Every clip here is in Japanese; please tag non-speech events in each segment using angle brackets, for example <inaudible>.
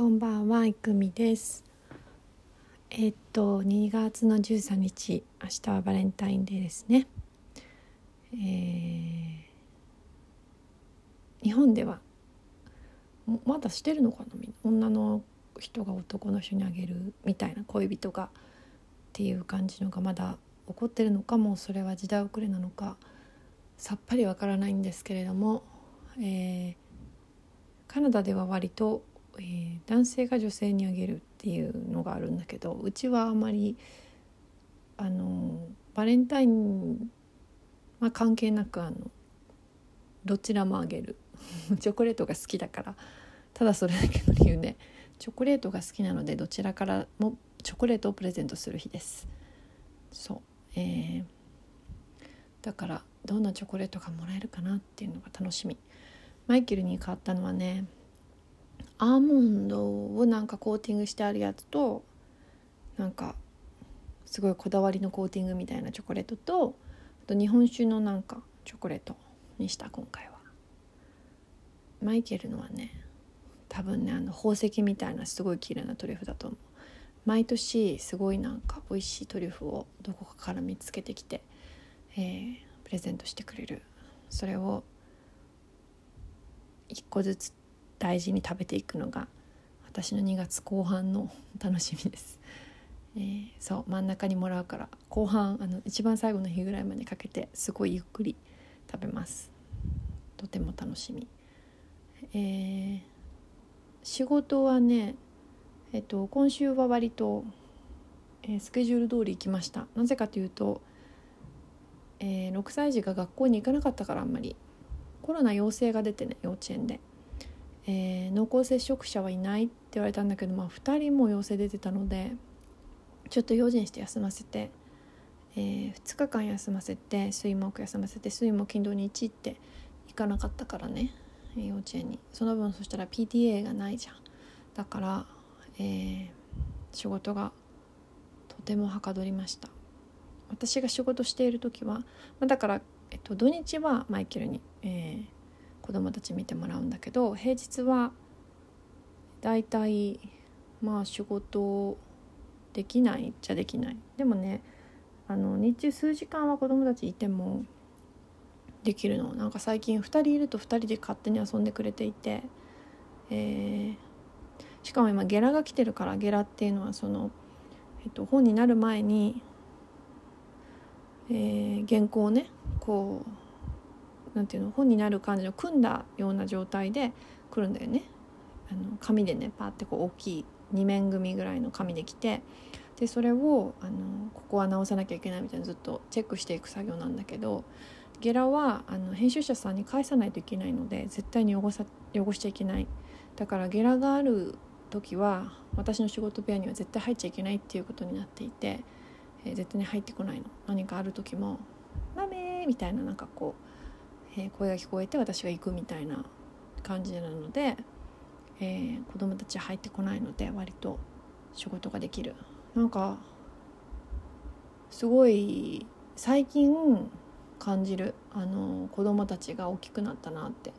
こんばんは、いくみです。えっと、2月の13日、明日はバレンタインデーですね。えー日本では、まだしてるのかな、みんな？女の人が男の人にあげるみたいな恋人がっていう感じのがまだ起こってるのかも、それは時代遅れなのか、さっぱりわからないんですけれども、えーカナダでは割と、えー男性が女性にあげるっていうのがあるんだけどうちはあまりあのバレンタインは関係なくあのどちらもあげる。<laughs> チョコレートが好きだから。ただそれだけの理由でチョコレートが好きなのでどちらからもチョコレートをプレゼントする日です。そう。えーだからどんなチョコレートがもらえるかなっていうのが楽しみ。マイケルに買ったのはねアーモンドをなんかコーティングしてあるやつとなんかすごいこだわりのコーティングみたいなチョコレートとあと日本酒のなんかチョコレートにした今回は。マイケルのはね多分ねあの宝石みたいなすごい綺麗なトリュフだと思う。毎年すごいなんか美味しいトリュフをどこかから見つけてきて、えープレゼントしてくれる。それを一個ずつ大事に食べていくのが私の2月後半の楽しみです、<laughs> えーそう真ん中にもらうから後半あの一番最後の日ぐらいまでかけてすごいゆっくり食べます。とても楽しみ。えー仕事はねえっと今週は割と、えースケジュール通り行きました。なぜかというと、えー6歳児が学校に行かなかったからあんまり。コロナ陽性が出てね幼稚園で、えー濃厚接触者はいないって言われたんだけど、まあ、2人も陽性出てたのでちょっと用心して休ませて、え2日間休ませて水木休ませて水木金土日って行かなかったからね幼稚園に。その分そしたら PTA がないじゃん。だから、えー仕事がとてもはかどりました。私が仕事している時は、まあ、だから、えっと、土日はマイケルに、えー子供たち見てもらうんだけど平日はだいたいまあ仕事できないっちゃできない。でもねあの日中数時間は子供たちいてもできるの。なんか最近2人いると2人で勝手に遊んでくれていて、えーしかも今ゲラが来てるからゲラっていうのはその、えっと、本になる前に、えー原稿をねこうなんていうの本になる感じの組んだような状態で来るんだよね。あの紙でねパーってこう大きい2面組ぐらいの紙で来てでそれをあのここは直さなきゃいけないみたいなずっとチェックしていく作業なんだけどゲラはあの編集者さんに返さないといけないので絶対に汚さ汚しちゃいけないだからゲラがある時は私の仕事部屋には絶対入っちゃいけないっていうことになっていて、えー絶対に入ってこないの何かある時も「マメ」みたいななんかこう、えー声が聞こえて私が行くみたいな感じなので、えー子供たち入ってこないので割と仕事ができる。なんかすごい最近感じるあの子供たちが大きくなったなって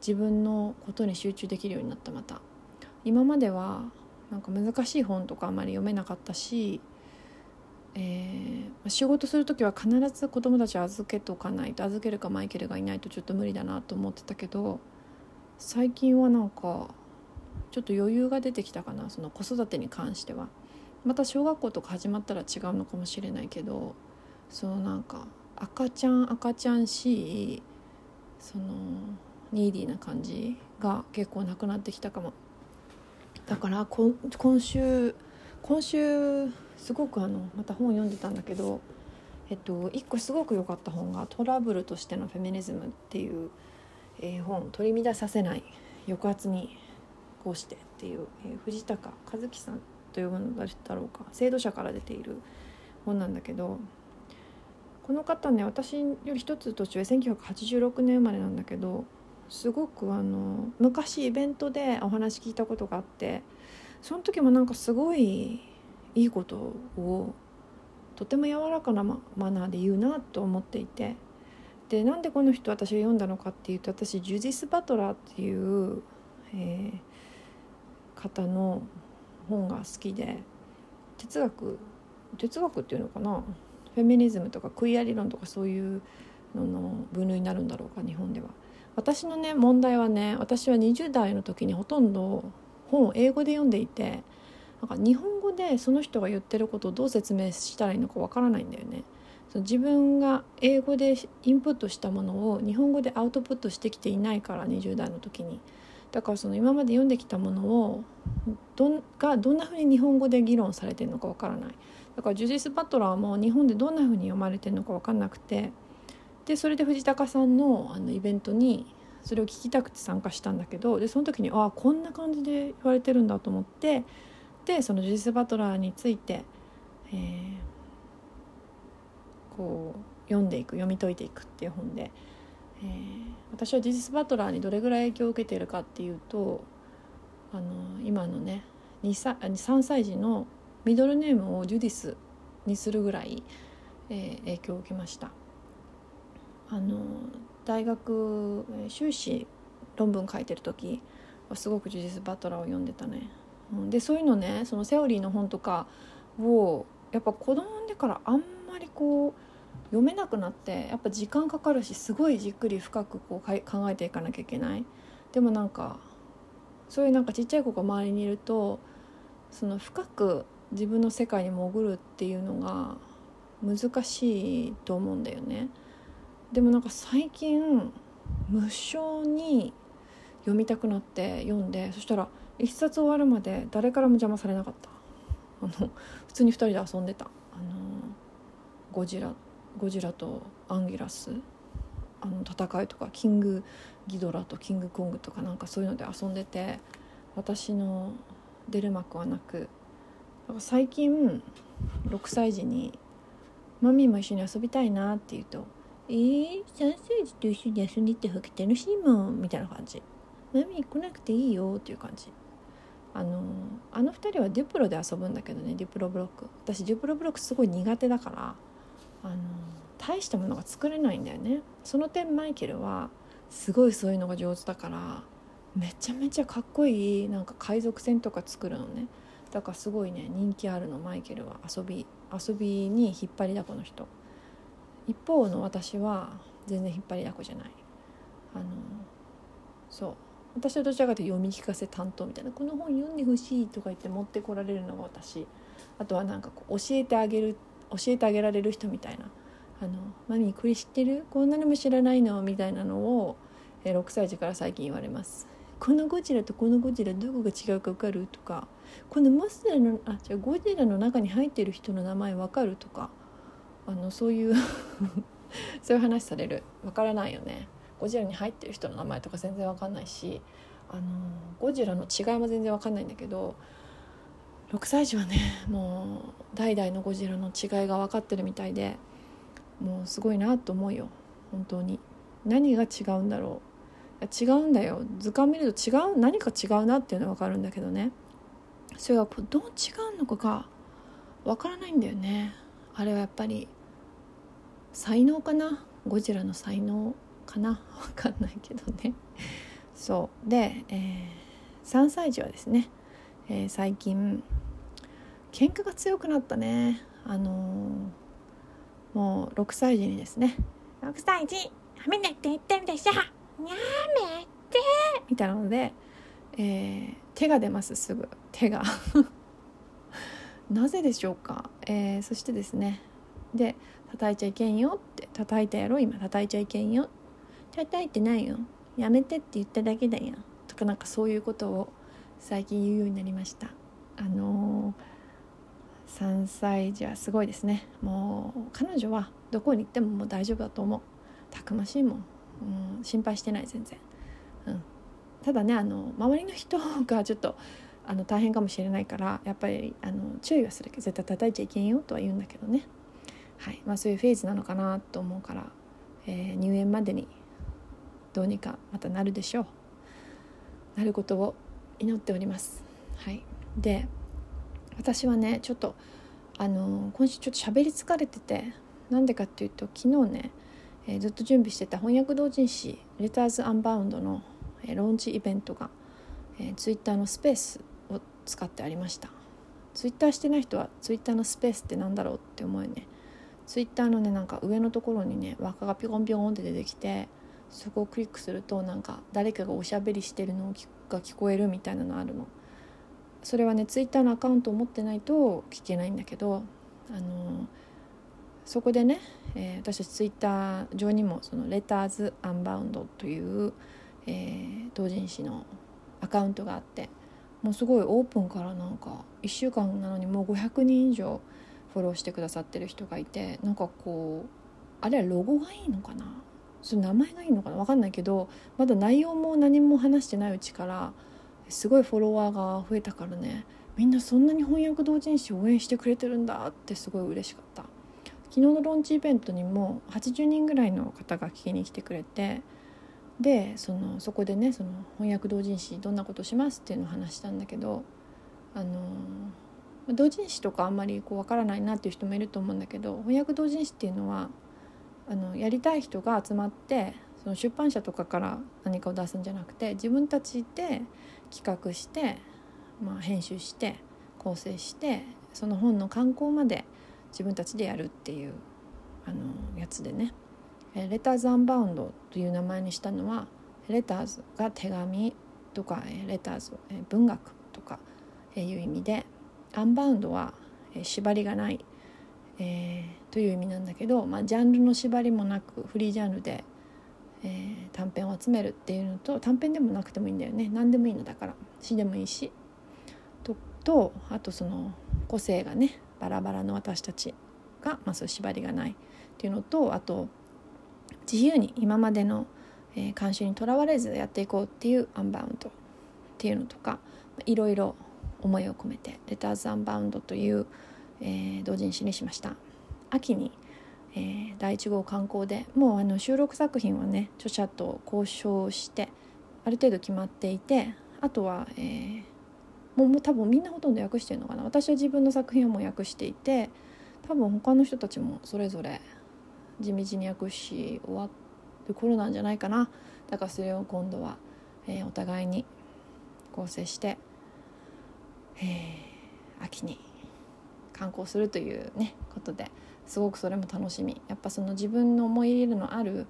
自分のことに集中できるようになったまた。今まではなんか難しい本とかあんまり読めなかったし、えー仕事する時は必ず子供たち預けとかないと預けるかマイケルがいないとちょっと無理だなと思ってたけど最近はなんかちょっと余裕が出てきたかなその子育てに関しては。また小学校とか始まったら違うのかもしれないけどそのなんか赤ちゃん赤ちゃんしいそのニーディーな感じが結構なくなってきたかも。だから今週今週すごくあのまた本読んでたんだけどえっと一個すごく良かった本が「トラブルとしてのフェミニズム」っていう、えー本「取り乱させない抑圧にこうして」っていう、えー藤高和樹さんと呼ぶのだろうか制度者から出ている本なんだけどこの方ね私より一つ年上1986年生まれなんだけどすごくあの昔イベントでお話聞いたことがあってその時もなんかすごいいいことをとても柔らかなマナーで言うなと思っていてでなんでこの人私が読んだのかっていうと私ジュディス・バトラーっていう、えー方の本が好きで哲学哲学っていうのかな？フェミニズムとかクイア理論とかそういうのの分類になるんだろうか日本では。私のね問題はね私は20代の時にほとんど本を英語で読んでいてなんか日本語でその人が言ってることをどう説明したらいいのかわからないんだよね。その自分が英語でインプットしたものを日本語でアウトプットしてきていないから20代の時に。だからその今まで読んできたものをどがどんなふうに日本語で議論されてるのかわからないだからジュディス・バトラーも日本でどんなふうに読まれてるのか分かんなくてでそれで藤高さんのあのイベントにそれを聞きたくて参加したんだけどでその時にああこんな感じで言われてるんだと思ってでそのジュディス・バトラーについて、えー、こう読んでいく読み解いていくっていう本で、えー、私はジュディス・バトラーにどれぐらい影響を受けているかっていうとあの今のね 2, 歳3歳児のミドルネームをジュディスにするぐらい、えー、影響を受けました。あの大学修士論文書いてる時はすごくジュディス・バトラーを読んでたね、でそういうのねそのセオリーの本とかをやっぱ子供産んでからあんまりこう読めなくなってやっぱ時間かかるしすごいじっくり深くこう考えていかなきゃいけないでもなんかそういうなんかちっちゃい子が周りにいるとその深く自分の世界に潜るっていうのが難しいと思うんだよね。でもなんか最近無償に読みたくなって読んでそしたら一冊終わるまで誰からも邪魔されなかった。あの普通に2人で遊んでた。あのゴジラゴジラとアンギラス。あの戦いとかキングギドラとキングコングとかなんかそういうので遊んでて私の出る幕はなく最近6歳児に「マミーも一緒に遊びたいな」って言うと「えー、3歳児と一緒に遊んでってほうが楽しいもん」みたいな感じ「マミー来なくていいよ」っていう感じ。あのあの2人はデュプロで遊ぶんだけどねデュプロブロック。私デュプロブロックすごい苦手だからあの大したものが作れないんだよね。その点マイケルはすごいそういうのが上手だからめちゃめちゃかっこいいなんか海賊船とか作るのね。だからすごいね人気あるのマイケルは。遊び遊びに引っ張りだこの人。一方の私は全然引っ張りだこじゃない。あのそう。私はどちらかというと読み聞かせ担当みたいなこの本読んでほしいとか言って持ってこられるのが私。あとはなんかこう教えてあげる教えてあげられる人みたいな「あのマミーこれ知ってる？こんなのも知らないの?」みたいなのを6歳児から最近言われます。このゴジラとこのゴジラどこが違うか分かる？とか。このモスラのあじゃゴジラの中に入ってる人の名前分かる？とか。あのそういう <laughs> そういう話される。分からないよね。ゴジラに入ってる人の名前とか全然分かんないしあのゴジラの違いも全然分かんないんだけど6歳児はねもう代々のゴジラの違いが分かってるみたいでもうすごいなと思うよ本当に。何が違うんだろう。違うんだよ。図鑑見ると違う何か違うなっていうのは分かるんだけどね。それがどう違うのかが分からないんだよね。あれはやっぱり才能かな？ゴジラの才能。かな？<laughs> 分かんないけどね。そう。で、えー、3歳児はですね、えー、最近喧嘩が強くなったね。あのー、もう6歳児にですね「6歳児はみ出って言ってるでしょ。やめて。みたいなので、えー、手が出ますすぐ。手が。<laughs> なぜでしょうか、えー、そしてですね。で叩いちゃいけんよって叩いたやろ？今叩いちゃいけんよって。叩いてないよ。やめてって言っただけだよ。とかなんかそういうことを最近言うようになりました。あのー、3歳児はすごいですね。もう彼女はどこに行ってももう大丈夫だと思う。たくましいもん。うん、心配してない全然、うん、ただねあの周りの人がちょっとあの大変かもしれないからやっぱりあの注意はするけど絶対叩いちゃいけんよとは言うんだけどね、はい。まあ、そういうフェーズなのかなと思うから、えー、入園までにどうにかまたなるでしょう。なることを祈っております。はい、で私はねちょっとあの今週ちょっと喋り疲れててなんでかっていうと昨日ねえー、ずっと準備してた翻訳同人誌「レターズ・アンバウンドの」えー、ローンチイベントが、えー、ツイッターのスペースを使ってありました。ツイッターしてない人はツイッターのスペースってなんだろうって思うよね。ツイッターのねなんか上のところにね輪っかがピョンピョンって出てきてそこをクリックするとなんか誰かがおしゃべりしてるのが聞こえるみたいなのあるの。それはねツイッターのアカウントを持ってないと聞けないんだけどあのそこでね、えー、私たちツイッター上にもそのレターズアンバウンドという、えー、同人誌のアカウントがあってもうすごいオープンからなんか1週間なのにもう500人以上フォローしてくださってる人がいてなんかこうあれはロゴがいいのかな？その名前がいいのかな？分かんないけどまだ内容も何も話してないうちからすごいフォロワーが増えたからね。みんなそんなに翻訳同人誌応援してくれてるんだってすごい嬉しかった。昨日のローンチイベントにも80人ぐらいの方が聞きに来てくれてでそのそこでねその翻訳同人誌どんなことしますっていうのを話したんだけどあの同人誌とかあんまりこう分からないなっていう人もいると思うんだけど翻訳同人誌っていうのはあのやりたい人が集まってその出版社とかから何かを出すんじゃなくて自分たちで企画して、まあ、編集して構成してその本の刊行まで自分たちでやるっていうあのやつでね「レターズ・アンバウンド」という名前にしたのはレターズが手紙とかレターズ文学とかいう意味でアンバウンドは縛りがない、えー、という意味なんだけど、まあ、ジャンルの縛りもなくフリージャンルでえー、短編を集めるっていうのと短編でもなくてもいいんだよね。何でもいいのだから。詩でもいいし。ととあとその個性がねバラバラの私たちが、まあ、そういう縛りがないっていうのとあと自由に今までの、えー、慣習にとらわれずやっていこうっていうアンバウンドっていうのとかいろいろ思いを込めて「レターズ・アンバウンド」という、えー、同人誌にしました。秋にえー、第1号刊行でもうあの収録作品はね著者と交渉してある程度決まっていてあとは、えー、もうもう多分みんなほとんど訳してるのかな。私は自分の作品はもう訳していて多分他の人たちもそれぞれ地道に訳し終わる頃なんじゃないかな。だからそれを今度は、えー、お互いに構成して、えー、秋に刊行するというねことですごくそれも楽しみやっぱその自分の思い入れのある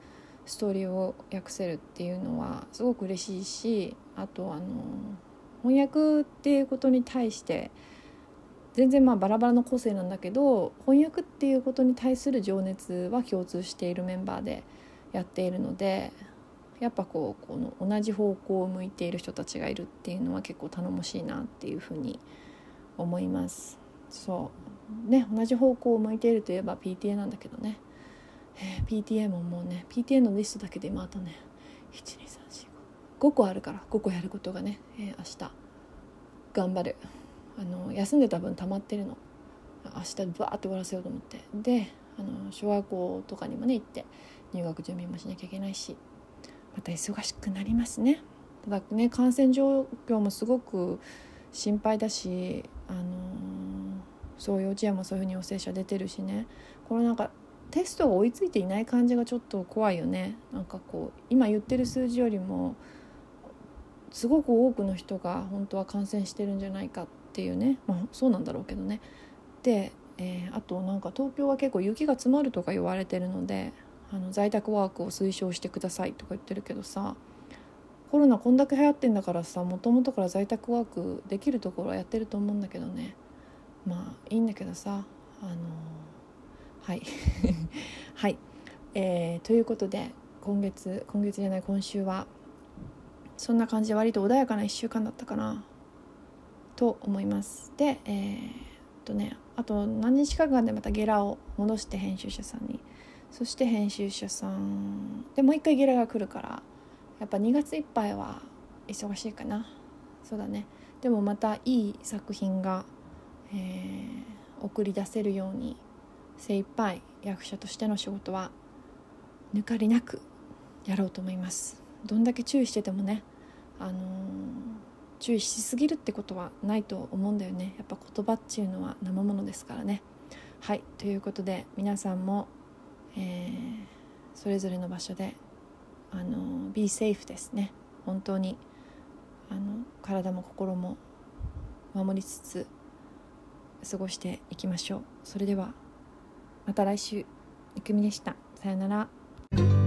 ストーリーを訳せるっていうのはすごく嬉しいしあとあの翻訳っていうことに対して全然まあバラバラの個性なんだけど翻訳っていうことに対する情熱は共通しているメンバーでやっているのでやっぱこうこの同じ方向を向いている人たちがいるっていうのは結構頼もしいなっていうふうに思います。そう。ね同じ方向を向いているといえば PTA なんだけどね、えー、PTA ももうね PTA のリストだけで今あとね12345個あるから5個やることがね、えー、明日。頑張る。あの休んでた分溜まってるの。明日バーって終わらせようと思って。であの小学校とかにもね行って入学準備もしなきゃいけないしまた忙しくなりますね。ただね感染状況もすごく心配だしあのそう幼稚園もそういうふうに陽性者出てるしね。これなんかテストが追いついていない感じがちょっと怖いよね。なんかこう今言ってる数字よりもすごく多くの人が本当は感染してるんじゃないかっていうね、まあ、そうなんだろうけどね。で、えー、あとなんか東京は結構雪が積もるとか言われてるのであの在宅ワークを推奨してくださいとか言ってるけどさ。コロナこんだけ流行ってんだからさもともとから在宅ワークできるところはやってると思うんだけどね。まあいいんだけどさあのはい。<laughs> はい、えー、ということで今月今月じゃない今週はそんな感じで割と穏やかな1週間だったかなと思います。でえー、っとねあと何日か間でまたゲラを戻して編集者さんに。そして編集者さんでもう一回ゲラが来るからやっぱ2月いっぱいは忙しいかな。そうだね。でもまたいい作品がえー、送り出せるように精一杯役者としての仕事は抜かりなくやろうと思います。どんだけ注意しててもね、あのー、注意しすぎるってことはないと思うんだよね。やっぱ言葉っていうのは生ものですからね。はいということで皆さんも、えー、それぞれの場所であのー、be safe ですね。本当にあの体も心も守りつつ過ごしていきましょう。それではまた来週。いくみでした。さよなら。